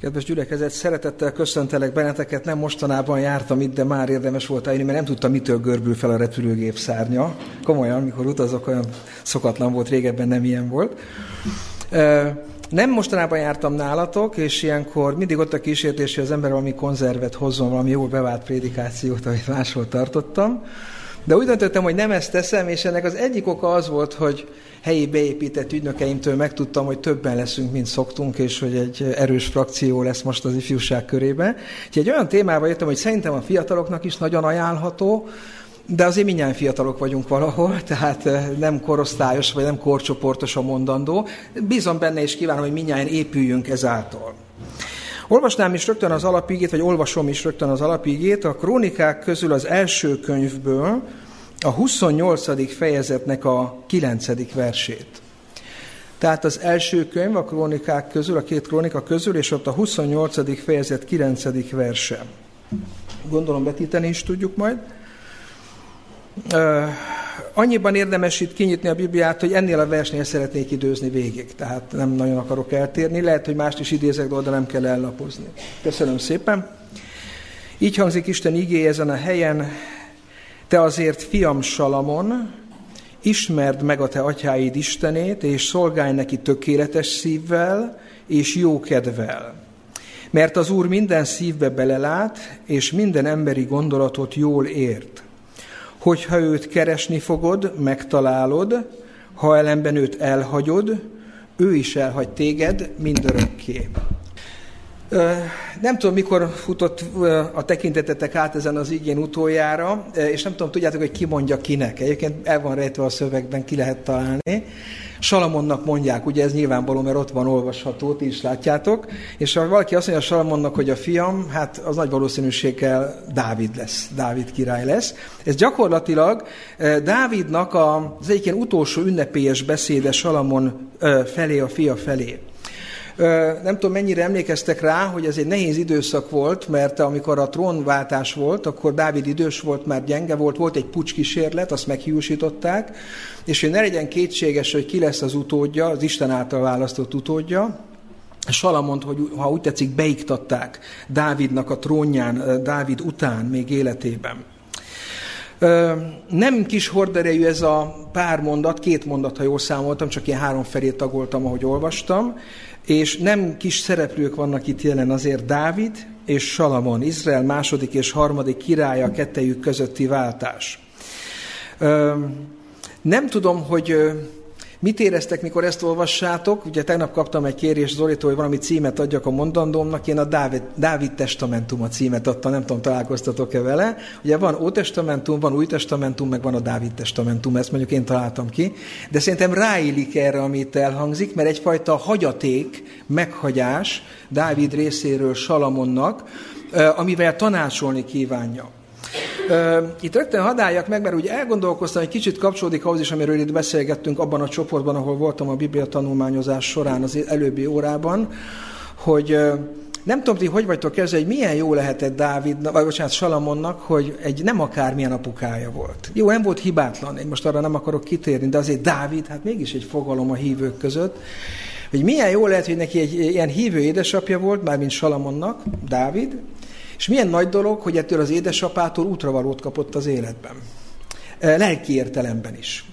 Kedves gyülekezet, szeretettel köszöntelek benneteket. Nem mostanában jártam itt, de már érdemes volt eljönni, mert nem tudtam, mitől görbül fel a repülőgép szárnya. Komolyan, mikor utazok, olyan szokatlan volt, régebben nem ilyen volt. Nem mostanában jártam nálatok, és ilyenkor mindig ott a kísértés, hogy az ember valami konzervet hozzon, valami jól bevált prédikációt, amit máshol tartottam. De úgy döntöttem, hogy nem ezt teszem, és ennek az egyik oka az volt, hogy helyi beépített ügynökeimtől megtudtam, hogy többen leszünk, mint szoktunk, és hogy egy erős frakció lesz most az ifjúság körébe. Úgyhogy egy olyan témával jöttem, hogy szerintem a fiataloknak is nagyon ajánlható, de azért mindjárt fiatalok vagyunk valahol, tehát eh, nem korosztályos vagy nem korcsoportos a mondandó. Bízom benne és kívánom, hogy mindjárt épüljünk ezáltal. Olvasnám is rögtön az alapigét, vagy olvasom is rögtön az alapigét, a krónikák közül az első könyvből, a 28. fejezetnek a 9. versét. Tehát az első könyv a krónikák közül, a két krónika közül, és ott a 28. fejezet 9. verse. Gondolom betíteni is tudjuk majd. Annyiban érdemes itt kinyitni a Bibliát, hogy ennél a versnél szeretnék időzni végig, tehát nem nagyon akarok eltérni. Lehet, hogy mást is idézek, de nem kell ellapozni. Köszönöm szépen. Így hangzik Isten igéje ezen a helyen, te azért, fiam Salamon, ismerd meg a te atyáid Istenét, és szolgálj neki tökéletes szívvel és jó kedvel. Mert az Úr minden szívbe belelát, és minden emberi gondolatot jól ért. Hogyha őt keresni fogod, megtalálod, ha ellenben őt elhagyod, ő is elhagy téged mindörökké. Nem tudom, mikor futott a tekintetetek át ezen az igén utoljára, és nem tudom, tudjátok, hogy ki mondja kinek. Egyébként el van rejtve a szövegben, ki lehet találni. Salamonnak mondják, ugye ez nyilvánvaló, mert ott van olvasható, ti is látjátok. És ha valaki azt mondja Salamonnak, hogy a fiam, hát az nagy valószínűséggel Dávid lesz, Dávid király lesz. Ez gyakorlatilag Dávidnak az egyik utolsó ünnepélyes beszéde Salamon felé, a fia felé. Nem tudom, mennyire emlékeztek rá, hogy ez egy nehéz időszak volt, mert amikor a trónváltás volt, akkor Dávid idős volt, már gyenge volt, volt egy pucskísérlet, azt meghiúsították, és hogy ne legyen kétséges, hogy ki lesz az utódja, az Isten által választott utódja, Salamont, hogy ha úgy tetszik, beiktatták Dávidnak a trónján, Dávid után még életében. Nem kis horderejű ez a pár mondat, két mondat, ha jól számoltam, csak ilyen három felé tagoltam, ahogy olvastam, és nem kis szereplők vannak itt jelen azért Dávid és Salamon, Izrael második és harmadik királya kettejük közötti váltás. Nem tudom, hogy Mit éreztek, mikor ezt olvassátok? Ugye tegnap kaptam egy kérést Zolitól, hogy valami címet adjak a mondandómnak. Én a Dávid, Dávid testamentum a címet adtam, nem tudom, találkoztatok-e vele. Ugye van Ótestamentum, van Új Testamentum, meg van a Dávid testamentum, ezt mondjuk én találtam ki. De szerintem ráillik erre, amit elhangzik, mert egyfajta hagyaték, meghagyás Dávid részéről Salamonnak, amivel tanácsolni kívánja. Itt rögtön hadáljak meg, mert ugye elgondolkoztam, hogy kicsit kapcsolódik ahhoz is, amiről itt beszélgettünk abban a csoportban, ahol voltam a Biblia tanulmányozás során az előbbi órában, hogy nem tudom, ti hogy vagytok ezzel, hogy milyen jó lehetett Dávid, vagy bocsánat, Salamonnak, hogy egy nem akármilyen apukája volt. Jó, nem volt hibátlan, én most arra nem akarok kitérni, de azért Dávid, hát mégis egy fogalom a hívők között, hogy milyen jó lehet, hogy neki egy ilyen hívő édesapja volt, mármint Salamonnak, Dávid, és milyen nagy dolog, hogy ettől az édesapától útravalót kapott az életben. Lelki értelemben is.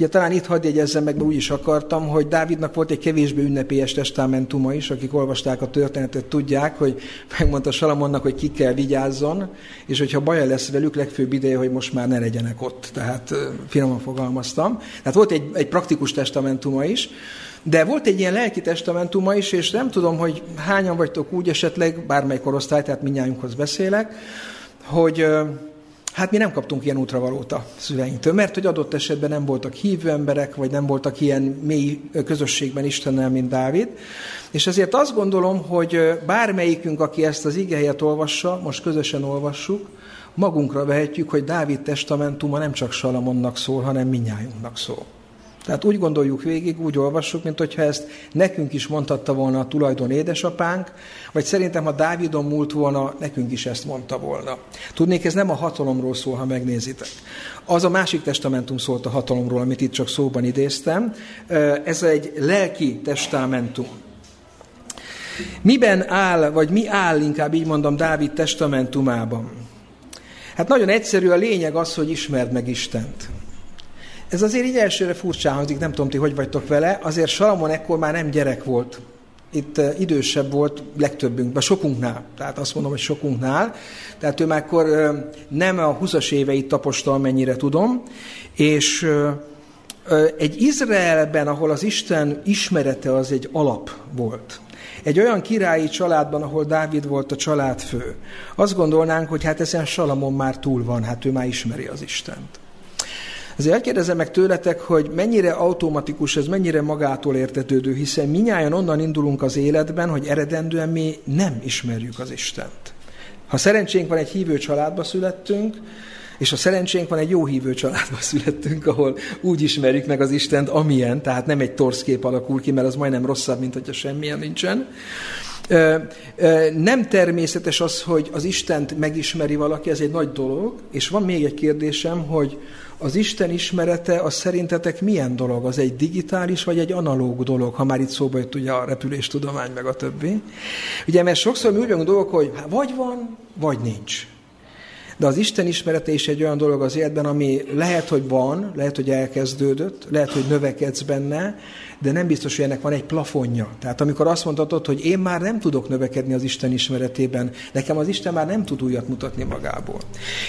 Ugye talán itt hadd jegyezzem meg, mert úgy is akartam, hogy Dávidnak volt egy kevésbé ünnepélyes testamentuma is, akik olvasták a történetet, tudják, hogy megmondta Salamonnak, hogy ki kell vigyázzon, és hogyha baja lesz velük, legfőbb ideje, hogy most már ne legyenek ott. Tehát finoman fogalmaztam. Tehát volt egy, egy praktikus testamentuma is, de volt egy ilyen lelki testamentuma is, és nem tudom, hogy hányan vagytok úgy esetleg, bármely korosztály, tehát minnyájunkhoz beszélek, hogy hát mi nem kaptunk ilyen útravalót a szüleinktől, mert hogy adott esetben nem voltak hívő emberek, vagy nem voltak ilyen mély közösségben Istennel, mint Dávid. És ezért azt gondolom, hogy bármelyikünk, aki ezt az igehelyet olvassa, most közösen olvassuk, magunkra vehetjük, hogy Dávid testamentuma nem csak Salamonnak szól, hanem minnyájunknak szól. Tehát úgy gondoljuk végig, úgy olvassuk, mint hogyha ezt nekünk is mondhatta volna a tulajdon édesapánk, vagy szerintem, ha Dávidon múlt volna, nekünk is ezt mondta volna. Tudnék, ez nem a hatalomról szól, ha megnézitek. Az a másik testamentum szólt a hatalomról, amit itt csak szóban idéztem. Ez egy lelki testamentum. Miben áll, vagy mi áll, inkább így mondom, Dávid testamentumában? Hát nagyon egyszerű, a lényeg az, hogy ismerd meg Istent. Ez azért így elsőre furcsán hangzik, nem tudom ti, hogy vagytok vele, azért Salamon ekkor már nem gyerek volt. Itt idősebb volt legtöbbünkben, sokunknál, tehát azt mondom, hogy sokunknál. Tehát ő már akkor nem a 20-as éveit tapostal, mennyire tudom, és egy Izraelben, ahol az Isten ismerete az egy alap volt. Egy olyan királyi családban, ahol Dávid volt a családfő. Azt gondolnánk, hogy hát ezen Salamon már túl van, hát ő már ismeri az Istent. Ezért elkérdezem meg tőletek, hogy mennyire automatikus ez, mennyire magától értetődő, hiszen minnyáján onnan indulunk az életben, hogy eredendően mi nem ismerjük az Istent. Ha szerencsénk van, egy hívő családba születtünk, és a szerencsénk van, egy jó hívő családba születtünk, ahol úgy ismerjük meg az Istent, amilyen, tehát nem egy torszkép alakul ki, mert az majdnem rosszabb, mint hogyha semmilyen nincsen. Nem természetes az, hogy az Istent megismeri valaki, ez egy nagy dolog, és van még egy kérdésem, hogy az Isten ismerete az szerintetek milyen dolog? Az egy digitális vagy egy analóg dolog, ha már itt szóba jött ugye a repüléstudomány meg a többi. Ugye, mert sokszor mi úgy vagyunk dolgok, hogy vagy van, vagy nincs. De az Isten ismerete is egy olyan dolog az életben, ami lehet, hogy van, lehet, hogy elkezdődött, lehet, hogy növekedsz benne, de nem biztos, hogy ennek van egy plafonja. Tehát amikor azt mondhatod, hogy én már nem tudok növekedni az Isten ismeretében, nekem az Isten már nem tud újat mutatni magából.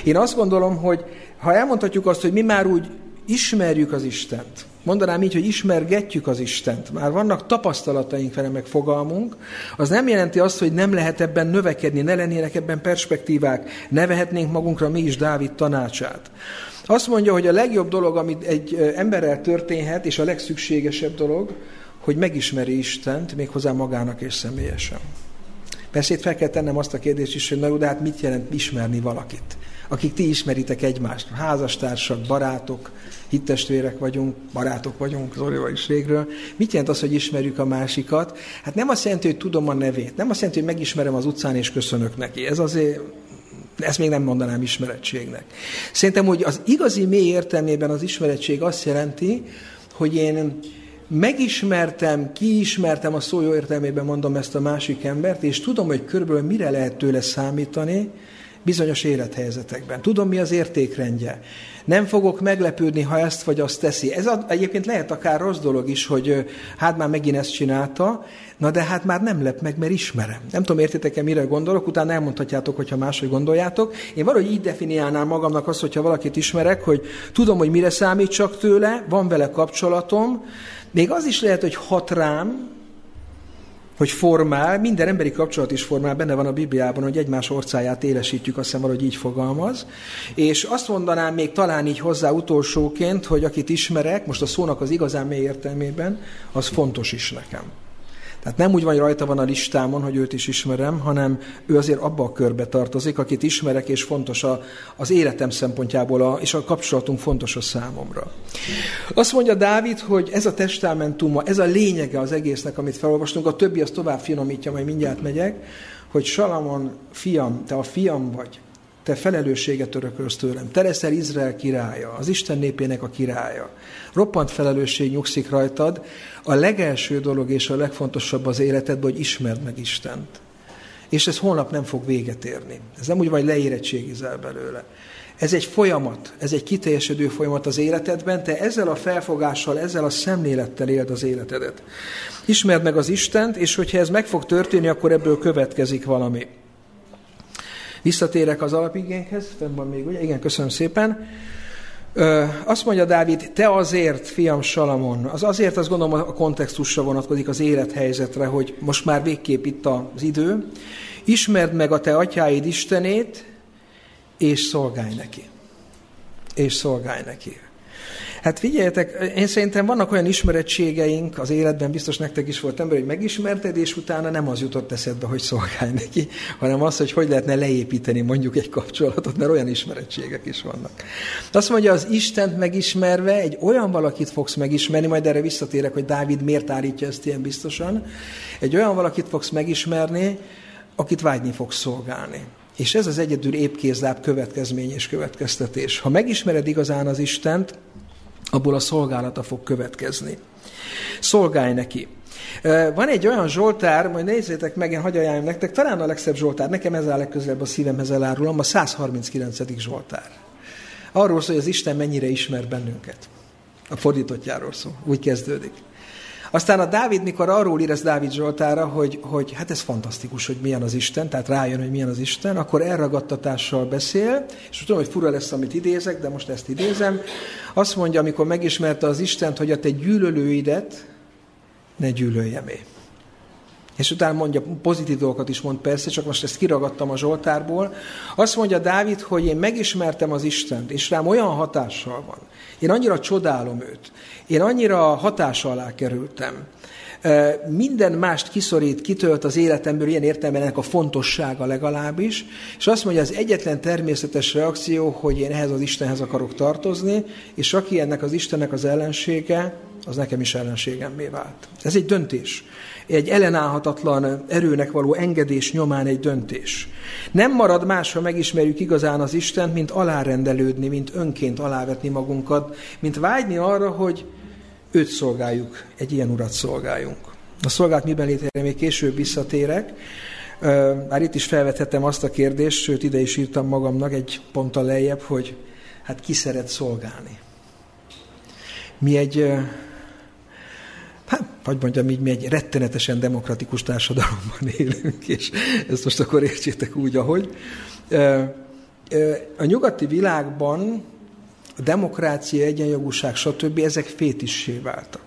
Én azt gondolom, hogy ha elmondhatjuk azt, hogy mi már úgy ismerjük az Istent, mondanám így, hogy ismergetjük az Istent, már vannak tapasztalataink vele, meg fogalmunk, az nem jelenti azt, hogy nem lehet ebben növekedni, ne lennének ebben perspektívák, ne vehetnénk magunkra mi is Dávid tanácsát. Azt mondja, hogy a legjobb dolog, amit egy emberrel történhet, és a legszükségesebb dolog, hogy megismeri Istent, méghozzá magának és személyesen. Persze itt fel kell tennem azt a kérdést is, hogy na jó, de hát mit jelent ismerni valakit? Akik ti ismeritek egymást, házastársak, barátok, hittestvérek vagyunk, barátok vagyunk, Zolival is régről. Mit jelent az, hogy ismerjük a másikat? Hát nem azt jelenti, hogy tudom a nevét, nem azt jelenti, hogy megismerem az utcán és köszönök neki. Ez azért ezt még nem mondanám ismerettségnek. Szerintem, hogy az igazi mély értelmében az ismerettség azt jelenti, hogy én megismertem, kiismertem a szó jó értelmében mondom ezt a másik embert, és tudom, hogy körülbelül mire lehet tőle számítani bizonyos élethelyzetekben. Tudom, mi az értékrendje. Nem fogok meglepődni, ha ezt vagy azt teszi. Ez egyébként lehet akár rossz dolog is, hogy hát már megint ezt csinálta, na de hát már nem lep meg, mert ismerem. Nem tudom, értitek-e, mire gondolok, utána elmondhatjátok, hogyha máshogy gondoljátok. Én valahogy így definiálnám magamnak azt, hogyha valakit ismerek, hogy tudom, hogy mire számít csak tőle, van vele kapcsolatom, még az is lehet, hogy hat rám, hogy formál, minden emberi kapcsolat is formál, benne van a Bibliában, hogy egymás orcáját élesítjük, azt hiszem valahogy így fogalmaz. És azt mondanám még talán így hozzá utolsóként, hogy akit ismerek, most a szónak az igazán mély értelmében, az fontos is nekem. Tehát nem úgy van, hogy rajta van a listámon, hogy őt is ismerem, hanem ő azért abba a körbe tartozik, akit ismerek, és fontos a, az életem szempontjából, a, és a kapcsolatunk fontos a számomra. Azt mondja Dávid, hogy ez a testamentum, ez a lényege az egésznek, amit felolvastunk, a többi az tovább finomítja, majd mindjárt megyek, hogy Salamon, fiam, te a fiam vagy, te felelősséget örökölsz tőlem. Te leszel Izrael királya, az Isten népének a királya. Roppant felelősség nyugszik rajtad. A legelső dolog és a legfontosabb az életedben, hogy ismerd meg Istent. És ez holnap nem fog véget érni. Ez nem úgy van, hogy leérettségizel belőle. Ez egy folyamat, ez egy kiteljesedő folyamat az életedben, te ezzel a felfogással, ezzel a szemlélettel éld az életedet. Ismerd meg az Istent, és hogyha ez meg fog történni, akkor ebből következik valami. Visszatérek az alapigénkhez, fenn van még, ugye? Igen, köszönöm szépen. Azt mondja Dávid, te azért, fiam Salamon, az azért azt gondolom a kontextusra vonatkozik az élethelyzetre, hogy most már végképp itt az idő, ismerd meg a te atyáid Istenét, és szolgálj neki. És szolgálj neki. Hát figyeljetek, én szerintem vannak olyan ismerettségeink az életben, biztos nektek is volt ember, hogy megismerted, és utána nem az jutott eszedbe, hogy szolgálj neki, hanem az, hogy hogy lehetne leépíteni mondjuk egy kapcsolatot, mert olyan ismerettségek is vannak. Azt mondja, az Istent megismerve egy olyan valakit fogsz megismerni, majd erre visszatérek, hogy Dávid miért állítja ezt ilyen biztosan, egy olyan valakit fogsz megismerni, akit vágyni fogsz szolgálni. És ez az egyedül épkézláb következmény és következtetés. Ha megismered igazán az Istent, abból a szolgálata fog következni. Szolgálj neki. Van egy olyan Zsoltár, majd nézzétek meg, én hagyjajáim nektek, talán a legszebb Zsoltár, nekem ez áll legközelebb a szívemhez elárulom, a 139. Zsoltár. Arról szól, hogy az Isten mennyire ismer bennünket. A fordítottjáról szól. Úgy kezdődik. Aztán a Dávid, mikor arról ír ez Dávid Zsoltára, hogy, hogy hát ez fantasztikus, hogy milyen az Isten, tehát rájön, hogy milyen az Isten, akkor elragadtatással beszél, és tudom, hogy fura lesz, amit idézek, de most ezt idézem. Azt mondja, amikor megismerte az Istent, hogy a te gyűlölőidet ne gyűlöljem én. És utána mondja, pozitív dolgokat is mond persze, csak most ezt kiragadtam a Zsoltárból. Azt mondja Dávid, hogy én megismertem az Istent, és rám olyan hatással van. Én annyira csodálom őt. Én annyira hatása alá kerültem. Minden mást kiszorít, kitölt az életemből, ilyen értelemben ennek a fontossága legalábbis, és azt mondja, az egyetlen természetes reakció, hogy én ehhez az Istenhez akarok tartozni, és aki ennek az Istennek az ellensége, az nekem is ellenségemmé vált. Ez egy döntés. Egy ellenállhatatlan erőnek való engedés nyomán egy döntés. Nem marad más, ha megismerjük igazán az Istent, mint alárendelődni, mint önként alávetni magunkat, mint vágyni arra, hogy őt szolgáljuk, egy ilyen urat szolgáljunk. A szolgált miben létére még később visszatérek. Már itt is felvetettem azt a kérdést, sőt ide is írtam magamnak egy ponttal lejjebb, hogy hát ki szeret szolgálni. Mi egy hát, hogy mondjam így, mi egy rettenetesen demokratikus társadalomban élünk, és ezt most akkor értsétek úgy, ahogy. A nyugati világban a demokrácia, egyenjogúság, stb. ezek fétissé váltak.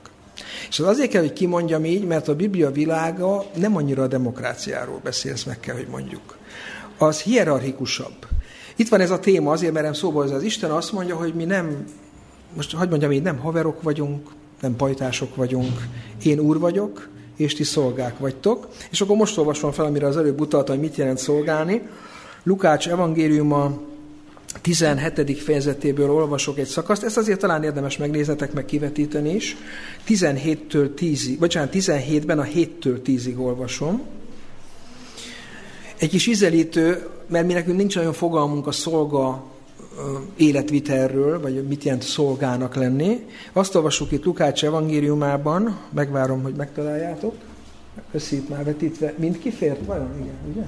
És az azért kell, hogy kimondjam így, mert a Biblia világa nem annyira a demokráciáról beszél, ezt meg kell, hogy mondjuk. Az hierarchikusabb. Itt van ez a téma, azért merem szóba, hogy az Isten azt mondja, hogy mi nem, most hagyd mondjam így, nem haverok vagyunk, nem pajtások vagyunk, én úr vagyok, és ti szolgák vagytok. És akkor most olvasom fel, amire az előbb utaltam, hogy mit jelent szolgálni. Lukács evangéliuma 17. fejezetéből olvasok egy szakaszt, ezt azért talán érdemes megnéznetek, meg kivetíteni is. 17-től 10-ig, bocsánat, 17-ben a 7-től 10-ig olvasom. Egy kis izelítő, mert mi nekünk nincs olyan fogalmunk a szolga életvitelről, vagy mit jelent szolgának lenni. Azt olvassuk itt Lukács evangéliumában, megvárom, hogy megtaláljátok. Köszi, itt már vetítve. Mind kifért vajon? Igen, ugye?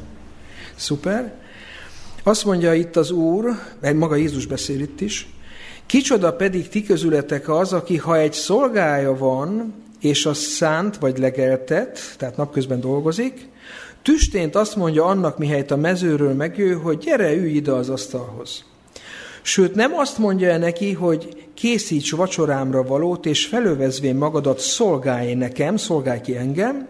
Szuper. Azt mondja itt az Úr, maga Jézus beszél itt is, kicsoda pedig ti közületek az, aki ha egy szolgája van, és a szánt vagy legeltet, tehát napközben dolgozik, tüstént azt mondja annak, mihelyt a mezőről megjő, hogy gyere, ülj ide az asztalhoz. Sőt, nem azt mondja -e neki, hogy készíts vacsorámra valót, és felövezvén magadat szolgálj nekem, szolgálj ki engem,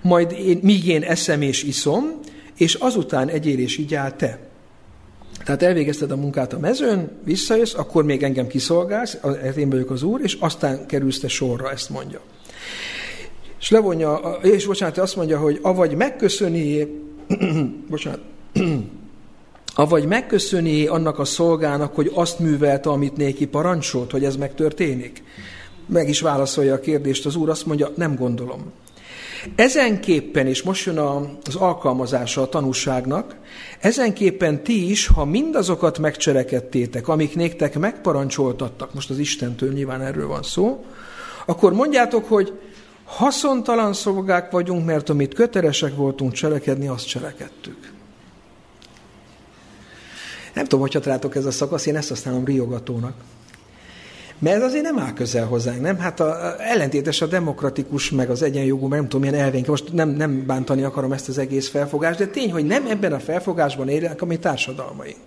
majd én, míg én eszem és iszom, és azután egyél és áll te. Tehát elvégezted a munkát a mezőn, visszajössz, akkor még engem kiszolgálsz, én vagyok az úr, és aztán kerülsz te sorra, ezt mondja. És levonja, és bocsánat, azt mondja, hogy avagy megköszöni, bocsánat, avagy megköszöni annak a szolgának, hogy azt művelte, amit néki parancsolt, hogy ez megtörténik? Meg is válaszolja a kérdést az úr, azt mondja, nem gondolom. Ezenképpen, és most jön az alkalmazása a tanúságnak, ezenképpen ti is, ha mindazokat megcselekedtétek, amik néktek megparancsoltattak, most az Istentől nyilván erről van szó, akkor mondjátok, hogy haszontalan szolgák vagyunk, mert amit kötelesek voltunk cselekedni, azt cselekedtük. Nem tudom, hogy rátok ez a szakasz, én ezt használom riogatónak. Mert ez azért nem áll közel hozzánk, nem? Hát a, a, ellentétes a demokratikus, meg az egyenjogú, meg nem tudom, milyen elvénk. Most nem, nem bántani akarom ezt az egész felfogást, de tény, hogy nem ebben a felfogásban élnek a mi társadalmaink.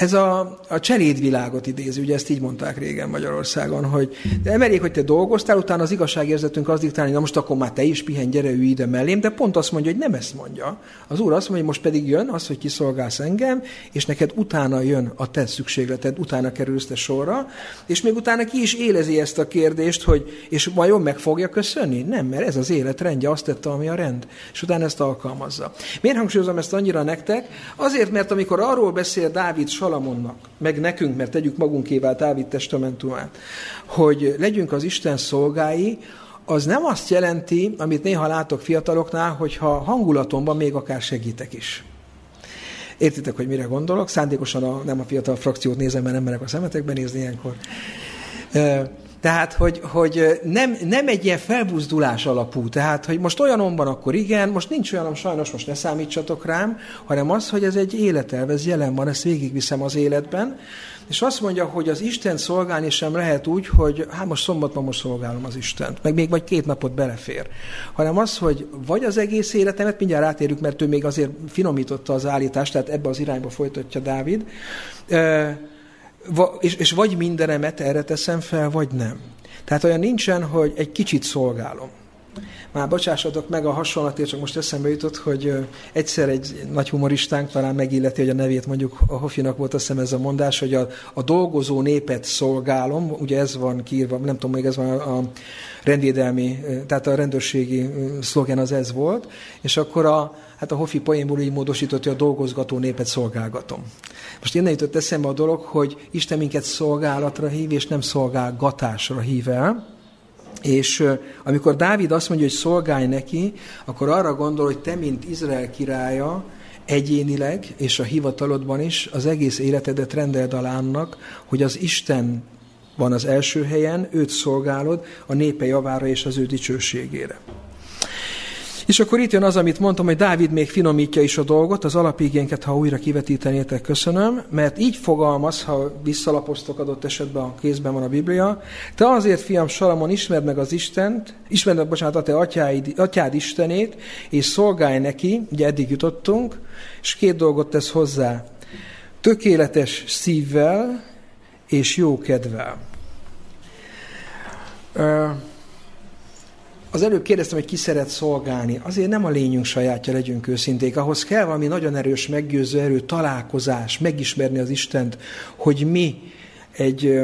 Ez a, a cselédvilágot idézi, ugye ezt így mondták régen Magyarországon, hogy de nem elég, hogy te dolgoztál, utána az igazságérzetünk az diktálni, na most akkor már te is pihen, gyere, ülj ide mellém, de pont azt mondja, hogy nem ezt mondja. Az úr azt mondja, hogy most pedig jön az, hogy kiszolgálsz engem, és neked utána jön a te szükségleted, utána kerülsz te sorra, és még utána ki is élezi ezt a kérdést, hogy és vajon meg fogja köszönni? Nem, mert ez az élet rendje, azt tette, ami a rend, és utána ezt alkalmazza. Miért hangsúlyozom ezt annyira nektek? Azért, mert amikor arról beszél Dávid Salamonnak, meg nekünk, mert tegyük magunkével Dávid testamentumát, hogy legyünk az Isten szolgái, az nem azt jelenti, amit néha látok fiataloknál, hogyha hangulatomban még akár segítek is. Értitek, hogy mire gondolok? Szándékosan a, nem a fiatal frakciót nézem, mert nem merek a szemetekben nézni ilyenkor. Tehát, hogy, hogy nem, nem egy ilyen felbuzdulás alapú, tehát, hogy most olyanom van, akkor igen, most nincs olyanom, sajnos most ne számítsatok rám, hanem az, hogy ez egy életelv, ez jelen van, ezt végigviszem az életben, és azt mondja, hogy az Isten szolgálni sem lehet úgy, hogy hát most szombat van, most szolgálom az Istent, meg még vagy két napot belefér. Hanem az, hogy vagy az egész életemet, mindjárt rátérünk, mert ő még azért finomította az állítást, tehát ebbe az irányba folytatja Dávid, és, és vagy mindenemet erre teszem fel, vagy nem. Tehát olyan nincsen, hogy egy kicsit szolgálom. Már bocsássatok meg a hasonlatért, csak most eszembe jutott, hogy egyszer egy nagy humoristánk talán megilleti, hogy a nevét mondjuk a Hofinak volt azt hiszem ez a mondás, hogy a, a dolgozó népet szolgálom, ugye ez van kiírva, nem tudom, még ez van a, a rendvédelmi, tehát a rendőrségi szlogen az ez volt, és akkor a, hát a Hofi poénból így módosított, hogy a dolgozgató népet szolgálgatom. Most innen jutott eszembe a dolog, hogy Isten minket szolgálatra hív, és nem szolgálgatásra hív el, és amikor Dávid azt mondja, hogy szolgálj neki, akkor arra gondol, hogy te, mint Izrael királya, egyénileg és a hivatalodban is az egész életedet rendeld alánnak, hogy az Isten van az első helyen, őt szolgálod a népe javára és az ő dicsőségére. És akkor itt jön az, amit mondtam, hogy Dávid még finomítja is a dolgot, az alapigénket, ha újra kivetítenétek, köszönöm, mert így fogalmaz, ha visszalapoztok adott esetben, a kézben van a Biblia, te azért, fiam Salamon, ismerd meg az Istent, ismerd meg, bocsánat, a te atyáid, atyád Istenét, és szolgálj neki, ugye eddig jutottunk, és két dolgot tesz hozzá. Tökéletes szívvel és jó kedvel. Az előbb kérdeztem, hogy ki szeret szolgálni. Azért nem a lényünk sajátja, legyünk őszinték. Ahhoz kell valami nagyon erős meggyőző erő, találkozás, megismerni az Istent, hogy mi egy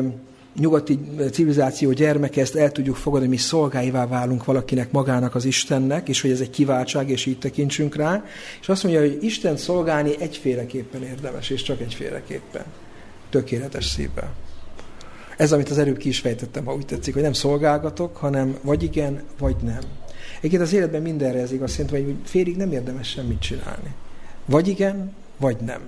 nyugati civilizáció gyermeke ezt el tudjuk fogadni, mi szolgáivá válunk valakinek magának az Istennek, és hogy ez egy kiváltság, és így tekintsünk rá. És azt mondja, hogy Isten szolgálni egyféleképpen érdemes, és csak egyféleképpen. Tökéletes szívvel. Ez, amit az előbb ki is fejtettem, ha úgy tetszik, hogy nem szolgálgatok, hanem vagy igen, vagy nem. Egyébként az életben mindenre ez igaz, szerintem, hogy félig nem érdemes semmit csinálni. Vagy igen, vagy nem.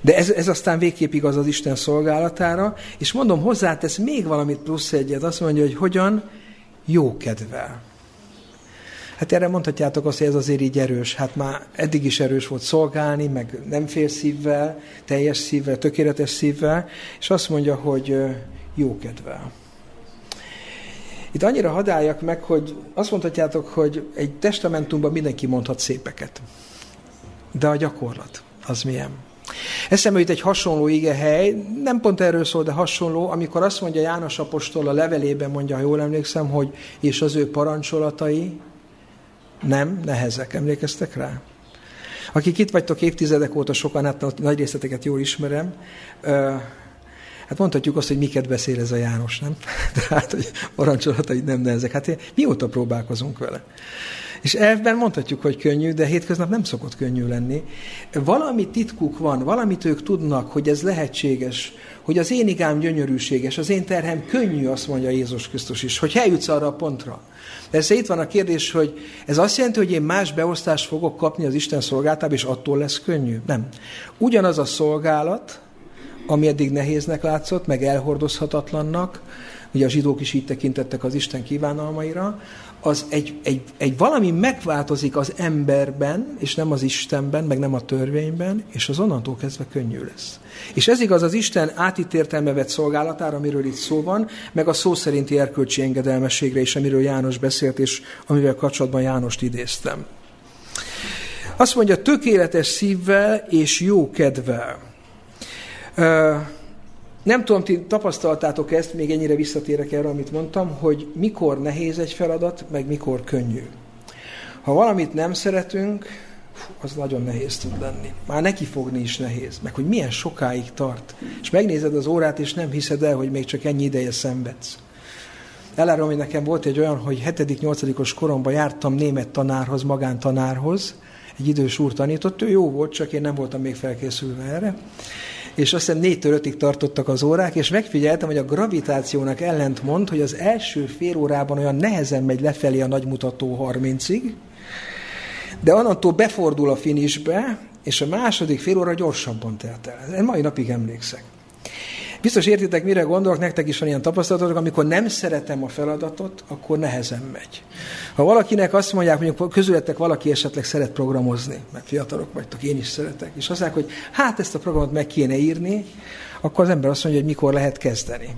De ez, ez aztán végképp igaz az Isten szolgálatára, és mondom, hozzátesz még valamit plusz egyet, azt mondja, hogy hogyan jó kedvel. Hát erre mondhatjátok azt, hogy ez azért így erős. Hát már eddig is erős volt szolgálni, meg nem fél szívvel, teljes szívvel, tökéletes szívvel, és azt mondja, hogy jókedvel. Itt annyira hadáljak meg, hogy azt mondhatjátok, hogy egy testamentumban mindenki mondhat szépeket. De a gyakorlat, az milyen? Eszembe jut egy hasonló hely, nem pont erről szól, de hasonló, amikor azt mondja János Apostol a levelében, mondja, ha jól emlékszem, hogy és az ő parancsolatai nem nehezek. Emlékeztek rá? Akik itt vagytok évtizedek óta sokan, hát nagy részleteket jól ismerem, Hát mondhatjuk azt, hogy miket beszél ez a János, nem? Tehát, hogy parancsolatai nem nehezek. Hát mióta próbálkozunk vele? És elvben mondhatjuk, hogy könnyű, de hétköznap nem szokott könnyű lenni. Valami titkuk van, valamit ők tudnak, hogy ez lehetséges, hogy az én igám gyönyörűséges, az én terhem könnyű, azt mondja Jézus Krisztus is, hogy eljutsz arra a pontra. Persze itt van a kérdés, hogy ez azt jelenti, hogy én más beosztást fogok kapni az Isten szolgáltába, és attól lesz könnyű? Nem. Ugyanaz a szolgálat, ami eddig nehéznek látszott, meg elhordozhatatlannak, ugye a zsidók is így tekintettek az Isten kívánalmaira, az egy, egy, egy valami megváltozik az emberben, és nem az Istenben, meg nem a törvényben, és az onnantól kezdve könnyű lesz. És ez igaz az Isten átítértelme vett szolgálatára, amiről itt szó van, meg a szó szerinti erkölcsi engedelmességre is, amiről János beszélt, és amivel kapcsolatban Jánost idéztem. Azt mondja, tökéletes szívvel és jó kedvel. Nem tudom, ti tapasztaltátok ezt, még ennyire visszatérek erre, amit mondtam, hogy mikor nehéz egy feladat, meg mikor könnyű. Ha valamit nem szeretünk, az nagyon nehéz tud lenni. Már neki fogni is nehéz, meg hogy milyen sokáig tart. És megnézed az órát, és nem hiszed el, hogy még csak ennyi ideje szenvedsz. Elárom, hogy nekem volt egy olyan, hogy 7.-8. koromban jártam német tanárhoz, magántanárhoz, egy idős úr tanított, ő jó volt, csak én nem voltam még felkészülve erre és azt hiszem négytől ötig tartottak az órák, és megfigyeltem, hogy a gravitációnak ellent mond, hogy az első fél órában olyan nehezen megy lefelé a nagymutató 30-ig, de onnantól befordul a finisbe, és a második fél óra gyorsabban telt el. Én mai napig emlékszek. Biztos értitek, mire gondolok, nektek is van ilyen tapasztalatok, amikor nem szeretem a feladatot, akkor nehezen megy. Ha valakinek azt mondják, mondjuk közületek valaki esetleg szeret programozni, mert fiatalok vagytok, én is szeretek, és azt hogy hát ezt a programot meg kéne írni, akkor az ember azt mondja, hogy mikor lehet kezdeni.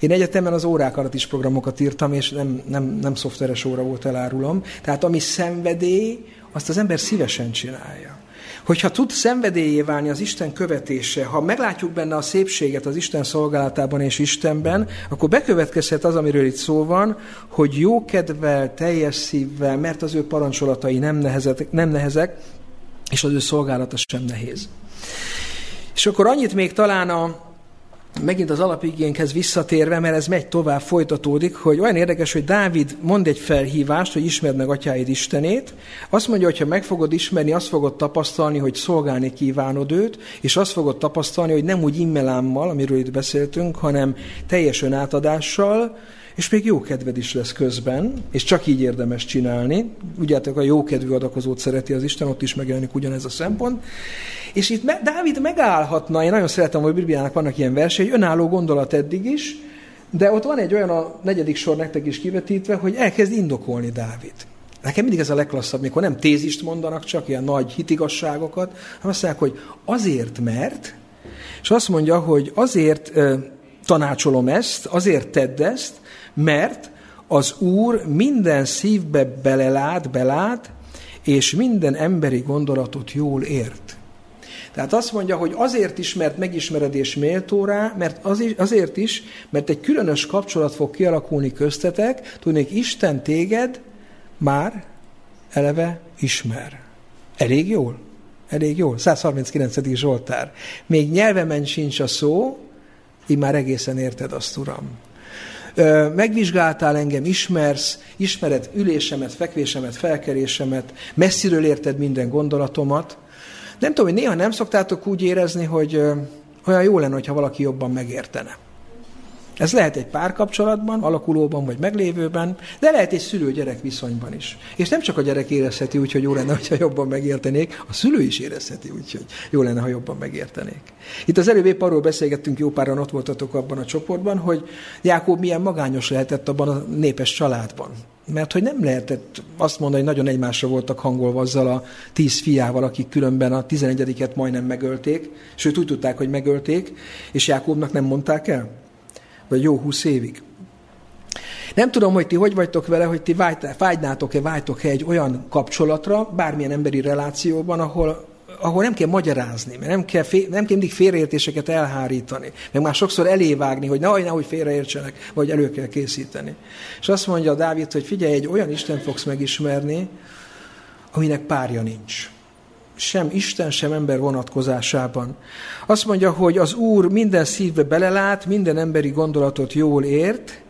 Én egyetemen az órák alatt is programokat írtam, és nem, nem, nem szoftveres óra volt, elárulom. Tehát ami szenvedély, azt az ember szívesen csinálja. Hogyha tud szenvedélyé válni az Isten követése, ha meglátjuk benne a szépséget az Isten szolgálatában és Istenben, akkor bekövetkezhet az, amiről itt szó van, hogy jó kedvel, teljes szívvel, mert az ő parancsolatai nem, nehezek, nem nehezek, és az ő szolgálata sem nehéz. És akkor annyit még talán a, megint az alapigénkhez visszatérve, mert ez megy tovább, folytatódik, hogy olyan érdekes, hogy Dávid mond egy felhívást, hogy ismerd meg atyáid Istenét. Azt mondja, hogy ha meg fogod ismerni, azt fogod tapasztalni, hogy szolgálni kívánod őt, és azt fogod tapasztalni, hogy nem úgy immelámmal, amiről itt beszéltünk, hanem teljes önátadással, és még jó kedved is lesz közben, és csak így érdemes csinálni. Ugye a jókedvű adakozót szereti az Isten, ott is megjelenik ugyanez a szempont. És itt Dávid megállhatna, én nagyon szeretem, hogy Bibliának vannak ilyen versei, egy önálló gondolat eddig is, de ott van egy olyan a negyedik sor nektek is kivetítve, hogy elkezd indokolni Dávid. Nekem mindig ez a legklasszabb, mikor nem tézist mondanak, csak ilyen nagy hitigasságokat, hanem azt mondják, hogy azért, mert, és azt mondja, hogy azért tanácsolom ezt, azért tedd ezt, mert az Úr minden szívbe belelát, belát, és minden emberi gondolatot jól ért. Tehát azt mondja, hogy azért is, mert megismeredés méltó rá, mert azért is, mert egy különös kapcsolat fog kialakulni köztetek, tudnék, Isten téged már eleve ismer. Elég jól? Elég jól. 139. Zsoltár. Még nyelvemen sincs a szó, így már egészen érted azt, Uram. Megvizsgáltál engem, ismersz, ismered ülésemet, fekvésemet, felkerésemet, messziről érted minden gondolatomat, nem tudom, hogy néha nem szoktátok úgy érezni, hogy olyan jó lenne, ha valaki jobban megértene. Ez lehet egy párkapcsolatban, alakulóban vagy meglévőben, de lehet egy szülő-gyerek viszonyban is. És nem csak a gyerek érezheti úgy, hogy jó lenne, ha jobban megértenék, a szülő is érezheti úgy, hogy jó lenne, ha jobban megértenék. Itt az előbb épp arról beszélgettünk, jó páran ott voltatok abban a csoportban, hogy Jákob milyen magányos lehetett abban a népes családban. Mert hogy nem lehetett azt mondani, hogy nagyon egymásra voltak hangolva azzal a tíz fiával, akik különben a tizenegyediket majdnem megölték, sőt úgy tudták, hogy megölték, és Jákobnak nem mondták el vagy jó húsz évig. Nem tudom, hogy ti hogy vagytok vele, hogy ti vágynátok-e, vágytok-e egy olyan kapcsolatra, bármilyen emberi relációban, ahol, ahol nem kell magyarázni, mert nem kell, fél, nem kell mindig félreértéseket elhárítani, meg már sokszor elévágni, hogy nehogy, nehogy félreértsenek, vagy elő kell készíteni. És azt mondja Dávid, hogy figyelj, egy olyan Isten fogsz megismerni, aminek párja nincs sem Isten, sem ember vonatkozásában. Azt mondja, hogy az Úr minden szívbe belelát, minden emberi gondolatot jól ért,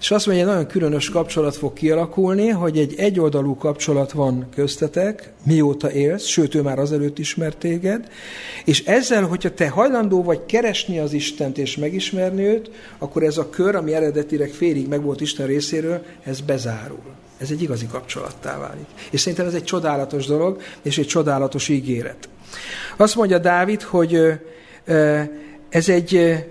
és azt mondja, egy nagyon különös kapcsolat fog kialakulni, hogy egy egyoldalú kapcsolat van köztetek, mióta élsz, sőt, ő már azelőtt ismert téged, és ezzel, hogyha te hajlandó vagy keresni az Istent és megismerni őt, akkor ez a kör, ami eredetileg félig meg volt Isten részéről, ez bezárul. Ez egy igazi kapcsolattá válik. És szerintem ez egy csodálatos dolog, és egy csodálatos ígéret. Azt mondja Dávid, hogy ez egy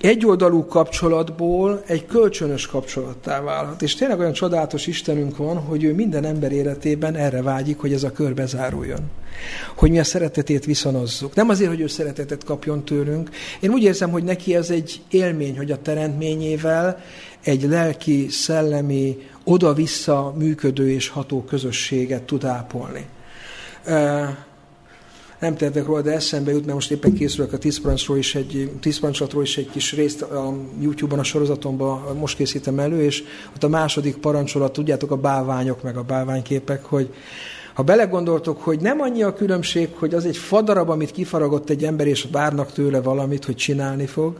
egyoldalú kapcsolatból egy kölcsönös kapcsolattá válhat. És tényleg olyan csodálatos Istenünk van, hogy ő minden ember életében erre vágyik, hogy ez a kör bezáruljon. Hogy mi a szeretetét viszonozzuk. Nem azért, hogy ő szeretetet kapjon tőlünk. Én úgy érzem, hogy neki ez egy élmény, hogy a teremtményével egy lelki, szellemi, oda-vissza működő és ható közösséget tud ápolni. Nem tehetek róla, de eszembe jut, mert most éppen készülök a tízparancsról is egy, tízparancslatról is egy kis részt a YouTube-on, a sorozatomban most készítem elő, és ott a második parancsolat, tudjátok, a bálványok, meg a bálványképek, hogy ha belegondoltok, hogy nem annyi a különbség, hogy az egy fadarab, amit kifaragott egy ember, és várnak tőle valamit, hogy csinálni fog,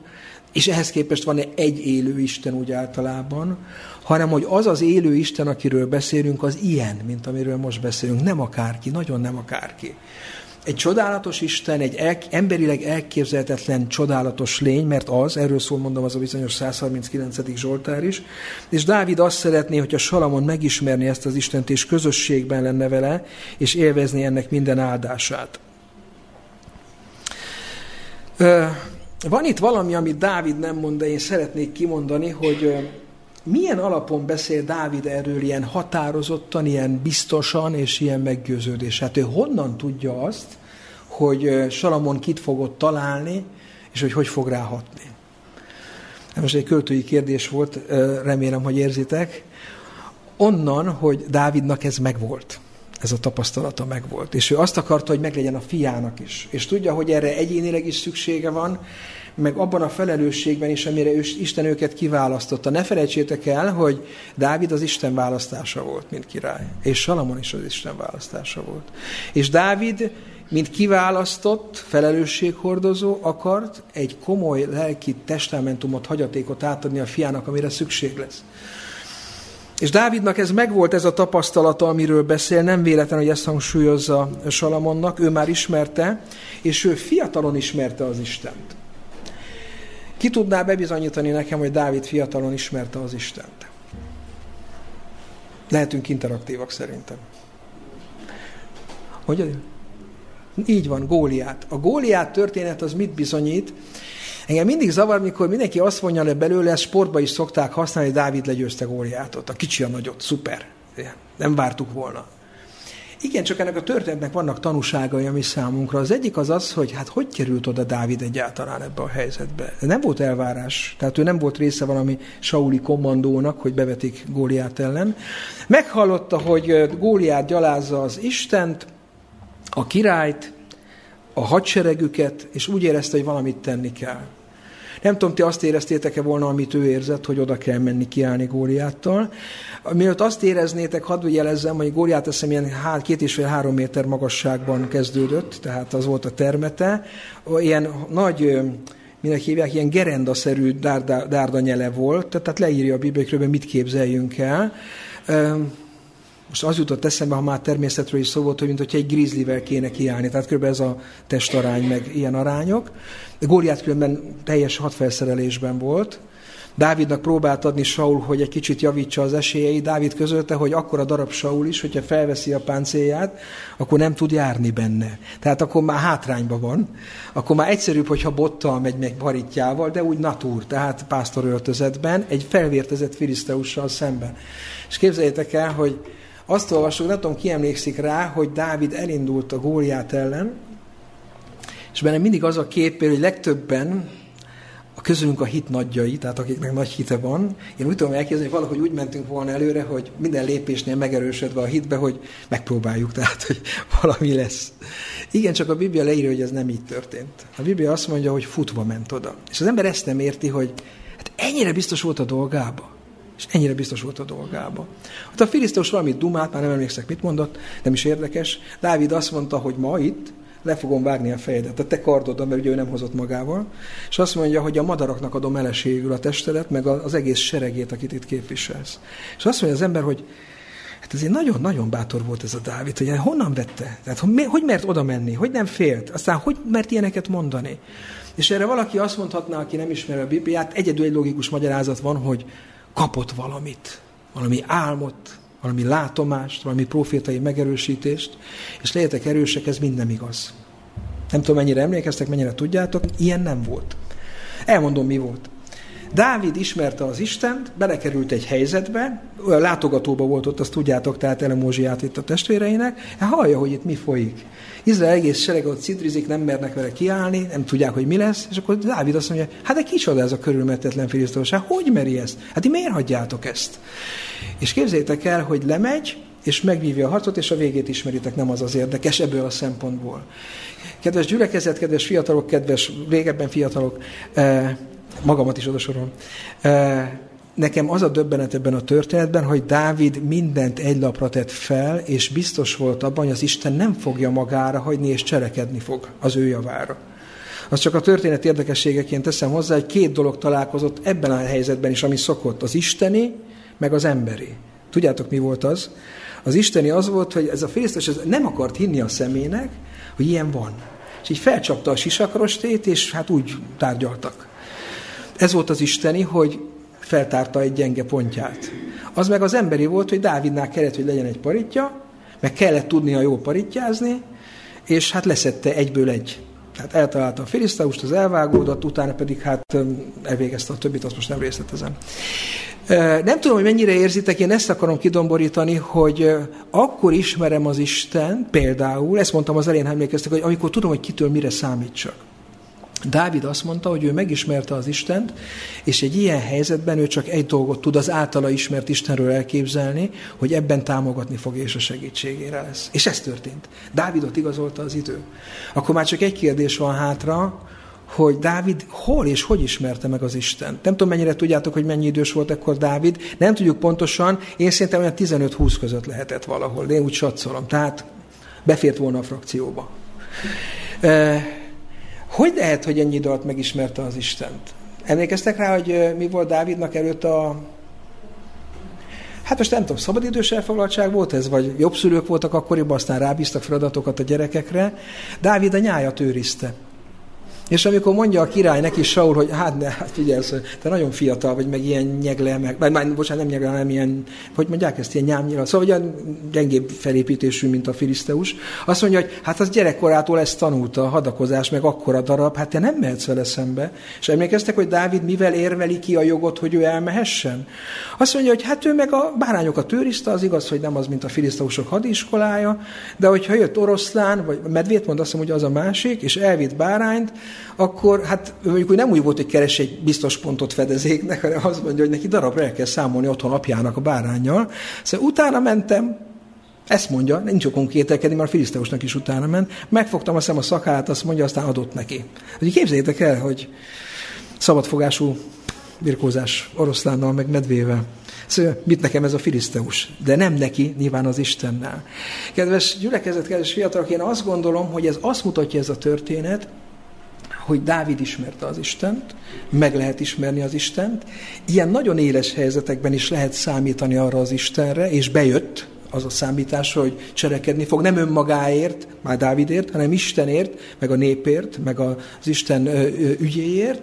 és ehhez képest van egy élő Isten úgy általában, hanem hogy az az élő Isten, akiről beszélünk, az ilyen, mint amiről most beszélünk. Nem akárki, nagyon nem akárki. Egy csodálatos Isten, egy el, emberileg elképzelhetetlen csodálatos lény, mert az, erről szól mondom az a bizonyos 139. Zsoltár is, és Dávid azt szeretné, hogy a Salamon megismerni ezt az Istent, és közösségben lenne vele, és élvezni ennek minden áldását. Van itt valami, amit Dávid nem mond, de én szeretnék kimondani, hogy milyen alapon beszél Dávid erről ilyen határozottan, ilyen biztosan és ilyen meggyőződés? Hát ő honnan tudja azt, hogy Salamon kit fogott találni, és hogy hogy fog ráhatni? Hát most egy költői kérdés volt, remélem, hogy érzitek. Onnan, hogy Dávidnak ez megvolt ez a tapasztalata megvolt. És ő azt akarta, hogy meglegyen a fiának is. És tudja, hogy erre egyénileg is szüksége van, meg abban a felelősségben is, amire Isten őket kiválasztotta. Ne felejtsétek el, hogy Dávid az Isten választása volt, mint király, és Salamon is az Isten választása volt. És Dávid, mint kiválasztott, felelősséghordozó akart egy komoly lelki testamentumot, hagyatékot átadni a fiának, amire szükség lesz. És Dávidnak ez megvolt ez a tapasztalata, amiről beszél, nem véletlen, hogy ezt hangsúlyozza Salamonnak, ő már ismerte, és ő fiatalon ismerte az Istent. Ki tudná bebizonyítani nekem, hogy Dávid fiatalon ismerte az Istent? Lehetünk interaktívak szerintem. Hogy? Így van, Góliát. A Góliát történet az mit bizonyít? Engem mindig zavar, mikor mindenki azt mondja le belőle, ezt sportba is szokták használni, hogy Dávid legyőzte Góliátot. A kicsi a nagyot, szuper. Nem vártuk volna. Igen, csak ennek a történetnek vannak tanúságai, ami számunkra. Az egyik az az, hogy hát hogy került oda Dávid egyáltalán ebbe a helyzetbe. Nem volt elvárás, tehát ő nem volt része valami Sauli kommandónak, hogy bevetik Góliát ellen. Meghallotta, hogy Góliát gyalázza az Istent, a királyt, a hadseregüket, és úgy érezte, hogy valamit tenni kell. Nem tudom, ti azt éreztétek-e volna, amit ő érzett, hogy oda kell menni kiállni Góliáttal. Mielőtt azt éreznétek, hadd jelezzem, hogy Góliát azt ilyen há, két és fél három méter magasságban kezdődött, tehát az volt a termete. Ilyen nagy minek hívják, ilyen gerendaszerű dárda, dárda nyele volt, tehát leírja a Biblia, mit képzeljünk el. Most az jutott eszembe, ha már természetről is szó volt, hogy mint hogyha egy grizzlivel kéne kiállni, tehát kb. ez a testarány, meg ilyen arányok. Góliát különben teljes hadfelszerelésben volt. Dávidnak próbált adni Saul, hogy egy kicsit javítsa az esélyeit. Dávid közölte, hogy akkor a darab Saul is, hogyha felveszi a páncélját, akkor nem tud járni benne. Tehát akkor már hátrányban van. Akkor már egyszerűbb, hogyha bottal megy meg baritjával, de úgy natúr, tehát pásztoröltözetben, egy felvértezett filiszteussal szemben. És képzeljétek el, hogy azt olvasok, nem tudom, ki emlékszik rá, hogy Dávid elindult a Góliát ellen, és benne mindig az a kép, hogy legtöbben a közülünk a hit nagyjai, tehát akiknek nagy hite van. Én úgy tudom elképzelni, hogy valahogy úgy mentünk volna előre, hogy minden lépésnél megerősödve a hitbe, hogy megpróbáljuk, tehát hogy valami lesz. Igen, csak a Biblia leírja, hogy ez nem így történt. A Biblia azt mondja, hogy futva ment oda. És az ember ezt nem érti, hogy hát ennyire biztos volt a dolgába. És ennyire biztos volt a dolgába. Hát a filiszteus valamit dumált, már nem emlékszek, mit mondott, nem is érdekes. Dávid azt mondta, hogy ma itt le fogom vágni a fejedet, a te kardodon, mert ugye ő nem hozott magával, és azt mondja, hogy a madaraknak adom eleségül a testedet, meg az egész seregét, akit itt képviselsz. És azt mondja az ember, hogy hát ezért nagyon-nagyon bátor volt ez a Dávid, hogy honnan vette? Tehát hogy, hogy mert oda menni? Hogy nem félt? Aztán hogy mert ilyeneket mondani? És erre valaki azt mondhatná, aki nem ismeri a Bibliát, egyedül egy logikus magyarázat van, hogy kapott valamit, valami álmot, valami látomást, valami profétai megerősítést, és legyetek erősek, ez mind nem igaz. Nem tudom, mennyire emlékeztek, mennyire tudjátok, ilyen nem volt. Elmondom, mi volt. Dávid ismerte az Istent, belekerült egy helyzetbe, olyan látogatóba volt ott, azt tudjátok, tehát elemózsiát itt a testvéreinek, hát hallja, hogy itt mi folyik. Izrael egész sereg ott cidrizik, nem mernek vele kiállni, nem tudják, hogy mi lesz, és akkor Dávid azt mondja, hát de kicsoda ez a körülmetetlen filisztóság, hogy meri ezt? Hát ti miért hagyjátok ezt? És képzeljétek el, hogy lemegy, és megvívja a harcot, és a végét ismeritek, nem az az érdekes ebből a szempontból. Kedves gyülekezet, kedves fiatalok, kedves régebben fiatalok, eh, magamat is odasorolom. Nekem az a döbbenet ebben a történetben, hogy Dávid mindent egy lapra tett fel, és biztos volt abban, hogy az Isten nem fogja magára hagyni, és cselekedni fog az ő javára. Az csak a történet érdekességeként teszem hozzá, hogy két dolog találkozott ebben a helyzetben is, ami szokott, az isteni, meg az emberi. Tudjátok, mi volt az? Az isteni az volt, hogy ez a fésztes ez nem akart hinni a szemének, hogy ilyen van. És így felcsapta a sisakrostét, és hát úgy tárgyaltak. Ez volt az isteni, hogy feltárta egy gyenge pontját. Az meg az emberi volt, hogy Dávidnál kellett, hogy legyen egy paritja, meg kellett tudnia jól paritjázni, és hát leszette egyből egy. Tehát eltalálta a filiszteust, az elvágódott, utána pedig hát elvégezte a többit, azt most nem részletezem. Nem tudom, hogy mennyire érzitek, én ezt akarom kidomborítani, hogy akkor ismerem az Isten, például, ezt mondtam az elején, emlékeztek, hogy amikor tudom, hogy kitől mire számítsak. Dávid azt mondta, hogy ő megismerte az Istent, és egy ilyen helyzetben ő csak egy dolgot tud az általa ismert Istenről elképzelni, hogy ebben támogatni fog és a segítségére lesz. És ez történt. Dávidot igazolta az idő. Akkor már csak egy kérdés van hátra, hogy Dávid hol és hogy ismerte meg az Isten. Nem tudom, mennyire tudjátok, hogy mennyi idős volt ekkor Dávid. Nem tudjuk pontosan, én szerintem olyan 15-20 között lehetett valahol. Én úgy satszolom. Tehát befért volna a frakcióba. Hogy lehet, hogy ennyi idő alatt megismerte az Istent? Emlékeztek rá, hogy mi volt Dávidnak előtt a... Hát most nem tudom, szabadidős elfoglaltság volt ez, vagy jobb szülők voltak akkoriban, aztán rábíztak feladatokat a gyerekekre. Dávid a nyájat őrizte. És amikor mondja a király neki Saul, hogy hát ne, hát figyelsz, te nagyon fiatal vagy, meg ilyen nyegle, meg, vagy már, bocsánat, nem nyegle, hanem ilyen, hogy mondják ezt, ilyen nyámnyira, szóval olyan gyengébb felépítésű, mint a filiszteus. Azt mondja, hogy hát az gyerekkorától ezt tanulta, a hadakozás, meg akkora darab, hát te nem mehetsz vele szembe. És emlékeztek, hogy Dávid mivel érveli ki a jogot, hogy ő elmehessen? Azt mondja, hogy hát ő meg a bárányokat őrizte, az igaz, hogy nem az, mint a filiszteusok hadiskolája, de hogyha jött oroszlán, vagy medvét mond, azt mondja, hogy az a másik, és elvitt bárányt, akkor hát mondjuk hogy nem úgy volt, hogy keres egy biztos pontot fedezéknek, hanem azt mondja, hogy neki darabra el kell számolni otthon apjának a bárányjal. Szóval utána mentem, ezt mondja, nincs okunk kételkedni, mert a filiszteusnak is utána ment. Megfogtam azt a szakát, azt mondja, aztán adott neki. Hogy képzeljétek el, hogy szabadfogású birkózás oroszlánnal, meg medvével. Szóval mit nekem ez a filiszteus? De nem neki, nyilván az Istennel. Kedves gyülekezet, kedves fiatalok, én azt gondolom, hogy ez azt mutatja ez a történet, hogy Dávid ismerte az Istent, meg lehet ismerni az Istent. Ilyen nagyon éles helyzetekben is lehet számítani arra az Istenre, és bejött az a számításra, hogy cselekedni fog, nem önmagáért, már Dávidért, hanem Istenért, meg a népért, meg az Isten ügyéért,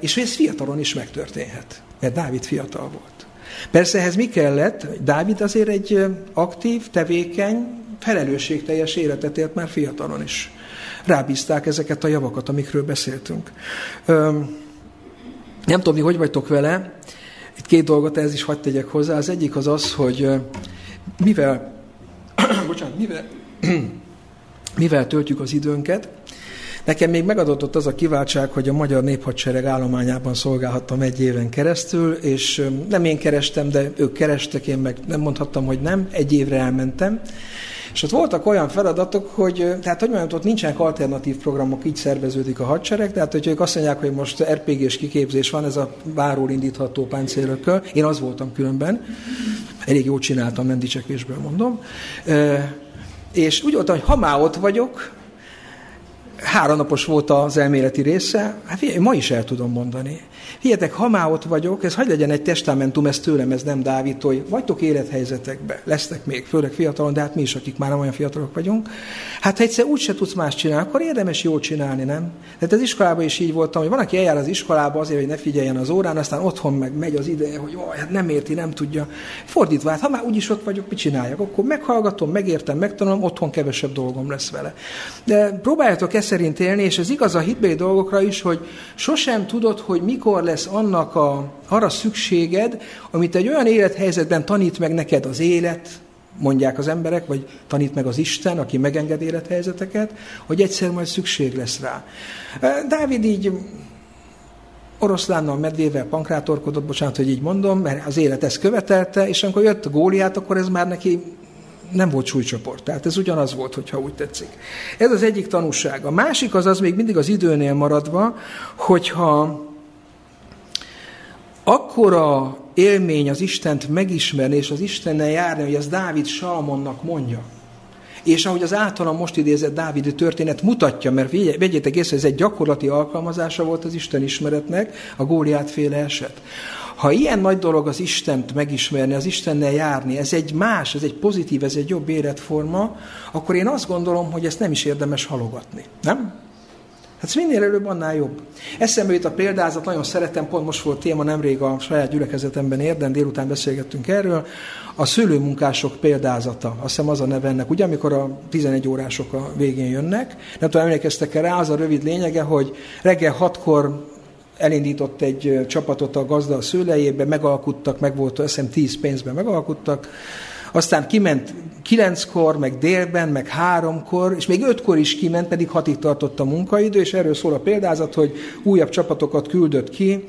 és ez fiatalon is megtörténhet, mert Dávid fiatal volt. Persze ehhez mi kellett? Dávid azért egy aktív, tevékeny, felelősségteljes életet élt már fiatalon is rábízták ezeket a javakat, amikről beszéltünk. Nem tudom, hogy vagytok vele, itt két dolgot ez is hagyd tegyek hozzá. Az egyik az az, hogy mivel, bocsánat, mivel, mivel töltjük az időnket, Nekem még megadott az a kiváltság, hogy a Magyar Néphadsereg állományában szolgálhattam egy éven keresztül, és nem én kerestem, de ők kerestek, én meg nem mondhattam, hogy nem, egy évre elmentem, és ott voltak olyan feladatok, hogy, tehát hogy mondjam, ott nincsenek alternatív programok, így szerveződik a hadsereg, tehát hogy ők azt mondják, hogy most RPG-s kiképzés van, ez a bárról indítható páncélökkel, én az voltam különben, elég jól csináltam, nem dicsekvésből mondom, és úgy voltam, hogy ha már ott vagyok, háromnapos volt az elméleti része, hát figyelj, ma is el tudom mondani. Figyeljetek, ha már ott vagyok, ez hagy legyen egy testamentum, ez tőlem, ez nem Dávid, hogy vagytok élethelyzetekbe, lesznek még, főleg fiatalon, de hát mi is, akik már nem olyan fiatalok vagyunk. Hát ha egyszer úgy se tudsz más csinálni, akkor érdemes jól csinálni, nem? Tehát az iskolában is így voltam, hogy van, aki eljár az iskolába azért, hogy ne figyeljen az órán, aztán otthon meg megy az ideje, hogy ó, hát nem érti, nem tudja. Fordítva, hát ha már úgyis ott vagyok, mit csináljak? Akkor meghallgatom, megértem, megtanulom, otthon kevesebb dolgom lesz vele. De próbáljátok ezt szerint élni, és ez igaz a hitbeli dolgokra is, hogy sosem tudod, hogy mikor lesz annak a, arra szükséged, amit egy olyan élethelyzetben tanít meg neked az élet, mondják az emberek, vagy tanít meg az Isten, aki megenged élethelyzeteket, hogy egyszer majd szükség lesz rá. Dávid így oroszlánnal, medvével pankrátorkodott, bocsánat, hogy így mondom, mert az élet ezt követelte, és amikor jött a góliát, akkor ez már neki nem volt súlycsoport. Tehát ez ugyanaz volt, hogyha úgy tetszik. Ez az egyik tanúság. A másik az az még mindig az időnél maradva, hogyha akkora élmény az Istent megismerni és az Istennel járni, hogy az Dávid Salmonnak mondja. És ahogy az általam most idézett Dávidi történet mutatja, mert vegyétek észre, ez egy gyakorlati alkalmazása volt az Isten ismeretnek, a Góliát féle eset. Ha ilyen nagy dolog az Istent megismerni, az Istennel járni, ez egy más, ez egy pozitív, ez egy jobb életforma, akkor én azt gondolom, hogy ezt nem is érdemes halogatni. Nem? Hát minél előbb, annál jobb. Eszembe jut a példázat, nagyon szeretem, pont most volt téma nemrég a saját gyülekezetemben érden, délután beszélgettünk erről, a szülőmunkások példázata, azt hiszem az a neve ennek, ugye, amikor a 11 órások a végén jönnek. Nem tudom, emlékeztek -e rá, az a rövid lényege, hogy reggel hatkor elindított egy csapatot a gazda a szőlejébe, megalkuttak, meg volt, azt hiszem 10 pénzben megalkuttak, aztán kiment kilenckor, meg délben, meg háromkor, és még ötkor is kiment, pedig hatig tartott a munkaidő, és erről szól a példázat, hogy újabb csapatokat küldött ki,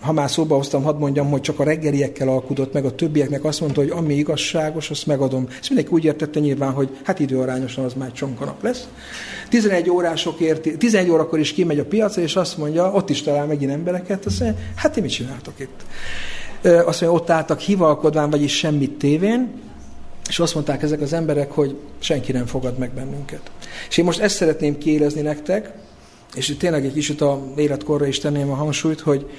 ha már szóba hoztam, hadd mondjam, hogy csak a reggeliekkel alkudott meg, a többieknek azt mondta, hogy ami igazságos, azt megadom. Ezt mindenki úgy értette nyilván, hogy hát időarányosan az már csonkanap lesz. 11 órások érti, 11 órakor is kimegy a piacra, és azt mondja, ott is talál megint embereket, azt mondja, hát ti mit csináltok itt? Azt mondja, ott álltak hivalkodván, vagyis semmit tévén, és azt mondták ezek az emberek, hogy senki nem fogad meg bennünket. És én most ezt szeretném kiélezni nektek, és tényleg egy kicsit a életkorra is tenném a hangsúlyt, hogy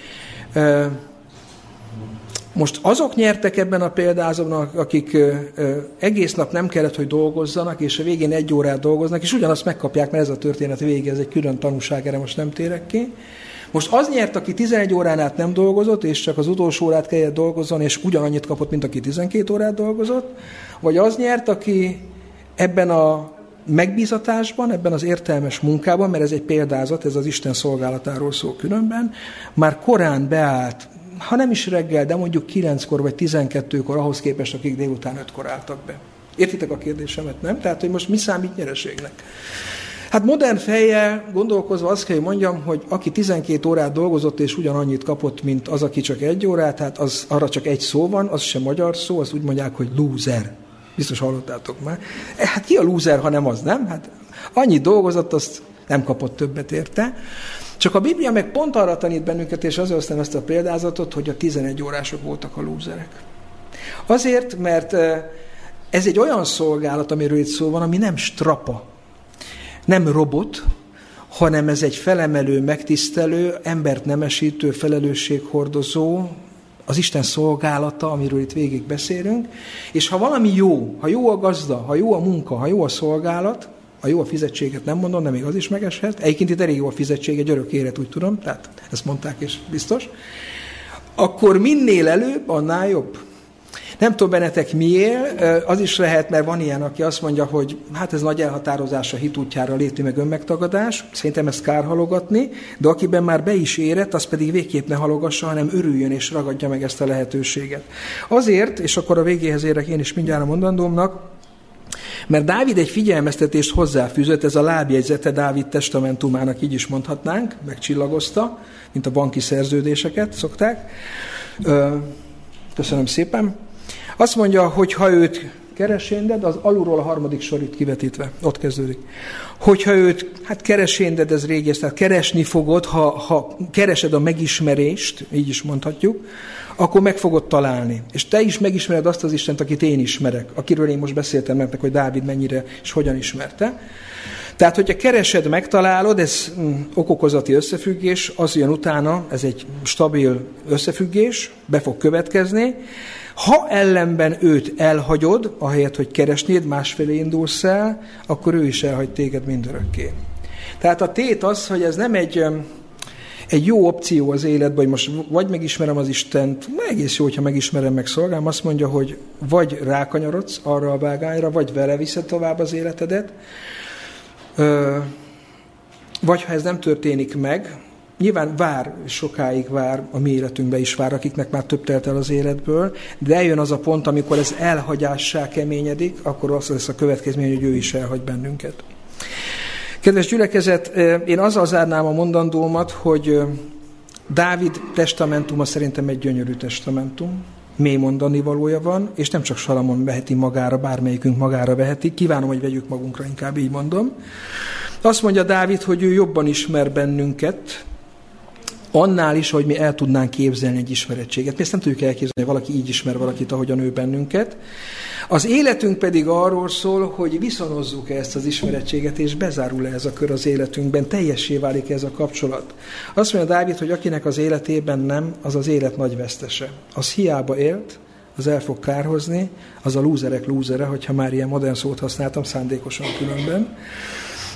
most azok nyertek ebben a példázatban, akik egész nap nem kellett, hogy dolgozzanak, és a végén egy órát dolgoznak, és ugyanazt megkapják, mert ez a történet vége, ez egy külön tanúság, erre most nem térek ki. Most az nyert, aki 11 órán át nem dolgozott, és csak az utolsó órát kellett dolgozzon, és ugyanannyit kapott, mint aki 12 órát dolgozott, vagy az nyert, aki ebben a megbízatásban, ebben az értelmes munkában, mert ez egy példázat, ez az Isten szolgálatáról szól különben, már korán beállt, ha nem is reggel, de mondjuk 9-kor vagy 12-kor ahhoz képest, akik délután 5-kor álltak be. Értitek a kérdésemet, nem? Tehát, hogy most mi számít nyereségnek? Hát modern fejjel gondolkozva azt kell, hogy mondjam, hogy aki 12 órát dolgozott és ugyanannyit kapott, mint az, aki csak egy órát, hát az, arra csak egy szó van, az sem magyar szó, az úgy mondják, hogy loser. Biztos hallottátok már. E, hát ki a loser, ha nem az, nem? Hát annyit dolgozott, azt nem kapott többet érte. Csak a Biblia meg pont arra tanít bennünket, és azért hoztam ezt a példázatot, hogy a 11 órások voltak a lúzerek. Azért, mert e, ez egy olyan szolgálat, amiről itt szó van, ami nem strapa, nem robot, hanem ez egy felemelő, megtisztelő, embert nemesítő, felelősséghordozó, az Isten szolgálata, amiről itt végig beszélünk, és ha valami jó, ha jó a gazda, ha jó a munka, ha jó a szolgálat, a jó a fizetséget nem mondom, de még az is megeshet. Egyébként itt elég jó a fizetség, egy örök élet, úgy tudom, tehát ezt mondták, és biztos. Akkor minél előbb, annál jobb. Nem tudom bennetek miért, az is lehet, mert van ilyen, aki azt mondja, hogy hát ez nagy elhatározás a hit útjára lépni meg önmegtagadás, szerintem ezt kár halogatni, de akiben már be is érett, az pedig végképp ne halogassa, hanem örüljön és ragadja meg ezt a lehetőséget. Azért, és akkor a végéhez érek én is mindjárt a mondandómnak, mert Dávid egy figyelmeztetést hozzáfűzött, ez a lábjegyzete Dávid testamentumának, így is mondhatnánk, megcsillagozta, mint a banki szerződéseket szokták. Köszönöm szépen. Azt mondja, hogy ha őt keresénded, az alulról a harmadik sor itt kivetítve, ott kezdődik. Hogyha őt, hát keresénded, ez régi, tehát keresni fogod, ha, ha keresed a megismerést, így is mondhatjuk, akkor meg fogod találni. És te is megismered azt az Istent, akit én ismerek, akiről én most beszéltem nektek, hogy Dávid mennyire és hogyan ismerte. Tehát, hogyha keresed, megtalálod, ez mm, okokozati összefüggés, az jön utána, ez egy stabil összefüggés, be fog következni, ha ellenben őt elhagyod, ahelyett, hogy keresnéd, másfelé indulsz el, akkor ő is elhagy téged mindörökké. Tehát a tét az, hogy ez nem egy, egy jó opció az életben, hogy most vagy megismerem az Istent, egész jó, hogyha megismerem, meg szolgálom, azt mondja, hogy vagy rákanyarodsz arra a vágányra, vagy vele viszed tovább az életedet, vagy ha ez nem történik meg, Nyilván vár, sokáig vár, a mi életünkbe is vár, akiknek már több telt el az életből, de eljön az a pont, amikor ez elhagyássá keményedik, akkor az lesz a következmény, hogy ő is elhagy bennünket. Kedves gyülekezet, én azzal zárnám a mondandómat, hogy Dávid testamentuma szerintem egy gyönyörű testamentum, mély mondani valója van, és nem csak Salamon veheti magára, bármelyikünk magára veheti, kívánom, hogy vegyük magunkra, inkább így mondom. Azt mondja Dávid, hogy ő jobban ismer bennünket, annál is, hogy mi el tudnánk képzelni egy ismerettséget. Mi ezt nem tudjuk elképzelni, hogy valaki így ismer valakit, a nő bennünket. Az életünk pedig arról szól, hogy viszonozzuk ezt az ismerettséget, és bezárul-e ez a kör az életünkben, teljessé válik ez a kapcsolat. Azt mondja Dávid, hogy akinek az életében nem, az az élet nagy vesztese. Az hiába élt, az el fog kárhozni, az a lúzerek lúzere, hogyha már ilyen modern szót használtam, szándékosan különben.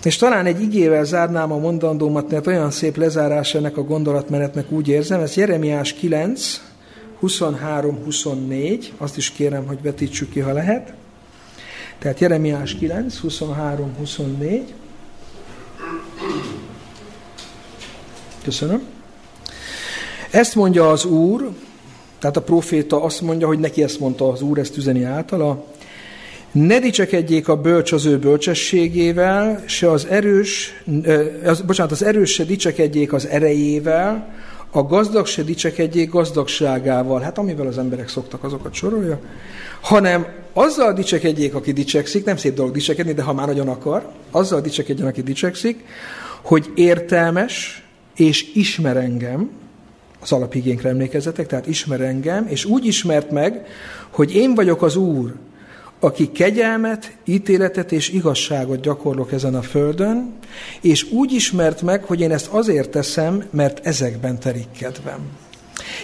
És talán egy igével zárnám a mondandómat, mert olyan szép lezárás ennek a gondolatmenetnek úgy érzem, ez Jeremiás 9, 23-24, azt is kérem, hogy vetítsük ki, ha lehet. Tehát Jeremiás 9, 23-24. Köszönöm. Ezt mondja az Úr, tehát a proféta azt mondja, hogy neki ezt mondta az Úr, ezt üzeni általa, ne dicsekedjék a bölcs az ő bölcsességével, se az erős, az, bocsánat, az erős se dicsekedjék az erejével, a gazdag se dicsekedjék gazdagságával, hát amivel az emberek szoktak, azokat sorolja, hanem azzal dicsekedjék, aki dicsekszik, nem szép dolog dicsekedni, de ha már nagyon akar, azzal dicsekedjen, aki dicsekszik, hogy értelmes és ismer engem, az alapigénkre emlékezzetek, tehát ismer engem, és úgy ismert meg, hogy én vagyok az Úr, aki kegyelmet, ítéletet és igazságot gyakorlok ezen a földön, és úgy ismert meg, hogy én ezt azért teszem, mert ezekben terik kedvem.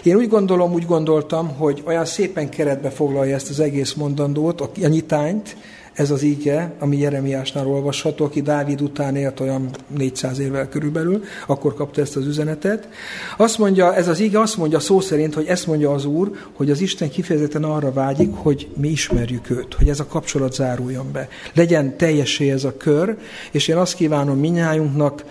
Én úgy gondolom, úgy gondoltam, hogy olyan szépen keretbe foglalja ezt az egész mondandót, a nyitányt, ez az íge, ami Jeremiásnál olvasható, aki Dávid után élt olyan 400 évvel körülbelül, akkor kapta ezt az üzenetet. Azt mondja, ez az íge azt mondja szó szerint, hogy ezt mondja az Úr, hogy az Isten kifejezetten arra vágyik, hogy mi ismerjük őt, hogy ez a kapcsolat záruljon be. Legyen teljesé ez a kör, és én azt kívánom minnyájunknak,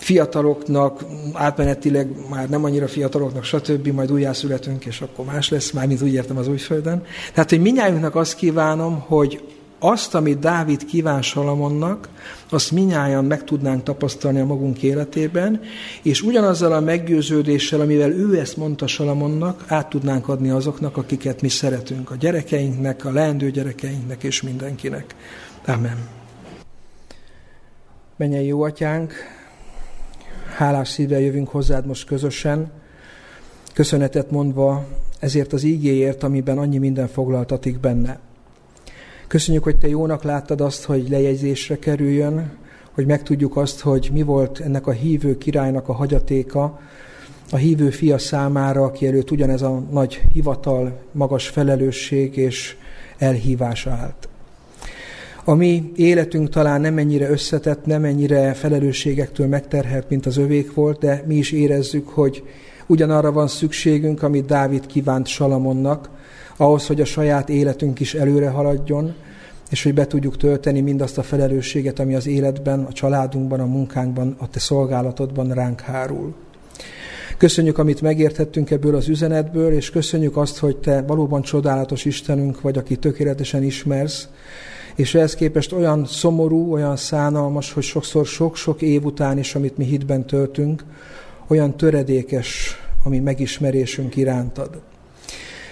fiataloknak, átmenetileg már nem annyira fiataloknak, stb., majd újjászületünk, és akkor más lesz, mármint úgy értem az újföldön. Tehát, hogy minnyájunknak azt kívánom, hogy azt, amit Dávid kíván Salamonnak, azt minnyáján meg tudnánk tapasztalni a magunk életében, és ugyanazzal a meggyőződéssel, amivel ő ezt mondta Salamonnak, át tudnánk adni azoknak, akiket mi szeretünk, a gyerekeinknek, a leendő gyerekeinknek és mindenkinek. Amen. Menjen jó atyánk, hálás szívvel jövünk hozzád most közösen, köszönetet mondva ezért az ígéért, amiben annyi minden foglaltatik benne. Köszönjük, hogy Te jónak láttad azt, hogy lejegyzésre kerüljön, hogy megtudjuk azt, hogy mi volt ennek a hívő királynak a hagyatéka, a hívő fia számára, aki előtt ugyanez a nagy hivatal, magas felelősség és elhívás állt. A mi életünk talán nem ennyire összetett, nem ennyire felelősségektől megterhelt, mint az övék volt, de mi is érezzük, hogy ugyanarra van szükségünk, amit Dávid kívánt Salamonnak, ahhoz, hogy a saját életünk is előre haladjon, és hogy be tudjuk tölteni mindazt a felelősséget, ami az életben, a családunkban, a munkánkban, a te szolgálatodban ránk hárul. Köszönjük, amit megértettünk ebből az üzenetből, és köszönjük azt, hogy te valóban csodálatos Istenünk vagy, aki tökéletesen ismersz, és ehhez képest olyan szomorú, olyan szánalmas, hogy sokszor sok-sok év után is, amit mi hitben töltünk, olyan töredékes a mi megismerésünk irántad.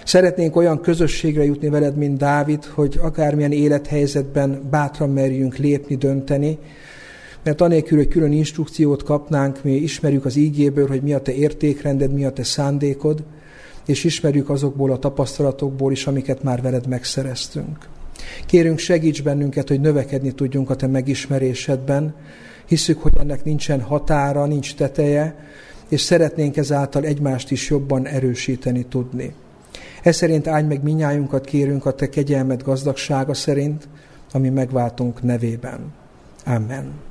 Szeretnénk olyan közösségre jutni veled, mint Dávid, hogy akármilyen élethelyzetben bátran merjünk lépni, dönteni, mert anélkül, hogy külön instrukciót kapnánk, mi ismerjük az ígéből, hogy mi a te értékrended, mi a te szándékod, és ismerjük azokból a tapasztalatokból is, amiket már veled megszereztünk. Kérünk, segíts bennünket, hogy növekedni tudjunk a Te megismerésedben. Hiszük, hogy ennek nincsen határa, nincs teteje, és szeretnénk ezáltal egymást is jobban erősíteni tudni. Ez szerint állj meg minnyájunkat kérünk a Te kegyelmed gazdagsága szerint, ami megváltunk nevében. Amen.